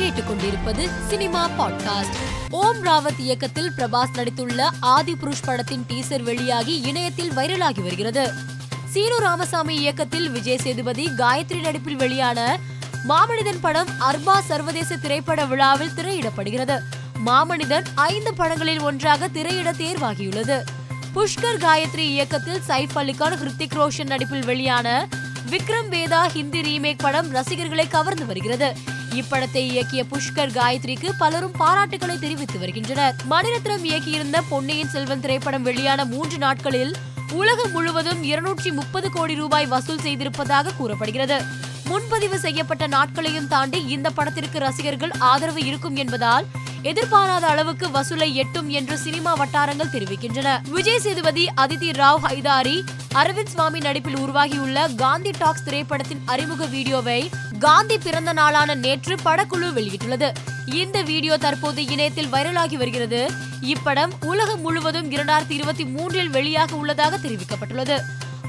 கேட்டுக்கொண்டிருப்பது cinema podcast. ஓம் ராவத் இயக்கத்தில் பிரபாஸ் நடித்துள்ள ஆதி புருஷ் படத்தின் டீசர் வெளியாகி இணையத்தில் வைரலாகி வருகிறது. சீனு ராமசாமி இயக்கத்தில் விஜய் சேதுபதி காயத்ரி நடிப்பில் வெளியான மாமனிதன் படம் அர்பா சர்வதேச திரைப்பட விழாவில் திரையிடப்படுகிறது. மாமனிதன் ஐந்து படங்களில் ஒன்றாக திரையிட தேர்வாகியுள்ளது. புஷ்கர் காயத்ரி இயக்கத்தில் சைஃப் அலிகான் ஹிருத்திக் ரோஷன் நடிப்பில் வெளியான விக்ரம் வேதா ஹிந்தி ரீமேக் படம் ரசிகர்களை கவர்ந்து வருகிறது. இப்படத்தை இயக்கிய புஷ்கர் காயத்ரிக்கு பலரும் பாராட்டுகளை தெரிவித்து வருகின்றனர். மணிரத்னம் இயக்கியிருந்த பொன்னியின் செல்வன் திரைப்படம் வெளியான மூன்று நாட்களில் உலகம் முழுவதும் இருநூற்றி முப்பது கோடி ரூபாய் வசூல் செய்திருப்பதாக கூறப்படுகிறது. முன்பதிவு செய்யப்பட்ட நாட்களையும் தாண்டி இந்த படத்திற்கு ரசிகர்கள் ஆதரவு இருக்கும் என்பதால் எதிர்பாராத அளவுக்கு வசூலை எட்டும் என்று சினிமா வட்டாரங்கள் தெரிவிக்கின்றன. விஜய் சேதுபதி அதிதி ராவ் ஹைதாரி அரவிந்த் சுவாமி நடிப்பில் உருவாகியுள்ள காந்தி டாக்ஸ் திரைப்படத்தின் அறிமுக வீடியோவை காந்தி பிறந்த நாளான நேற்று படக்குழு வெளியிட்டுள்ளது. இந்த வீடியோ தற்போது இணையத்தில் வைரலாகி வருகிறது. இப்படம் உலகம் முழுவதும் இரண்டாயிரத்தி இருபத்தி மூன்றில் வெளியாக உள்ளதாக தெரிவிக்கப்பட்டுள்ளது.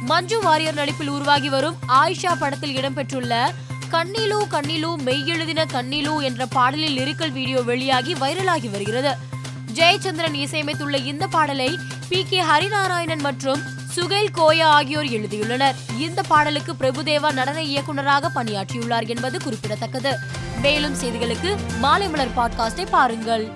மஞ்சு வாரியர் நடிப்பில் உருவாகி வரும் ஆயிஷா படத்தில் இடம்பெற்றுள்ள கண்ணிலு கண்ணிலு மெய்யெழுதின கண்ணிலு என்ற பாடலில் லிரிக்கல் வீடியோ வெளியாகி வைரலாகி வருகிறது. ஜெயச்சந்திரன் இசையமைத்துள்ள இந்த பாடலை பி கே ஹரிநாராயணன் மற்றும் சுகைல் கோயா ஆகியோர் எழுதியுள்ளனர். இந்த பாடலுக்கு பிரபுதேவா நடன இயக்குனராக பணியாற்றியுள்ளார் என்பது குறிப்பிடத்தக்கது. மேலும் செய்திகளுக்கு மாலை மலர் பாட்காஸ்டை பாருங்கள்.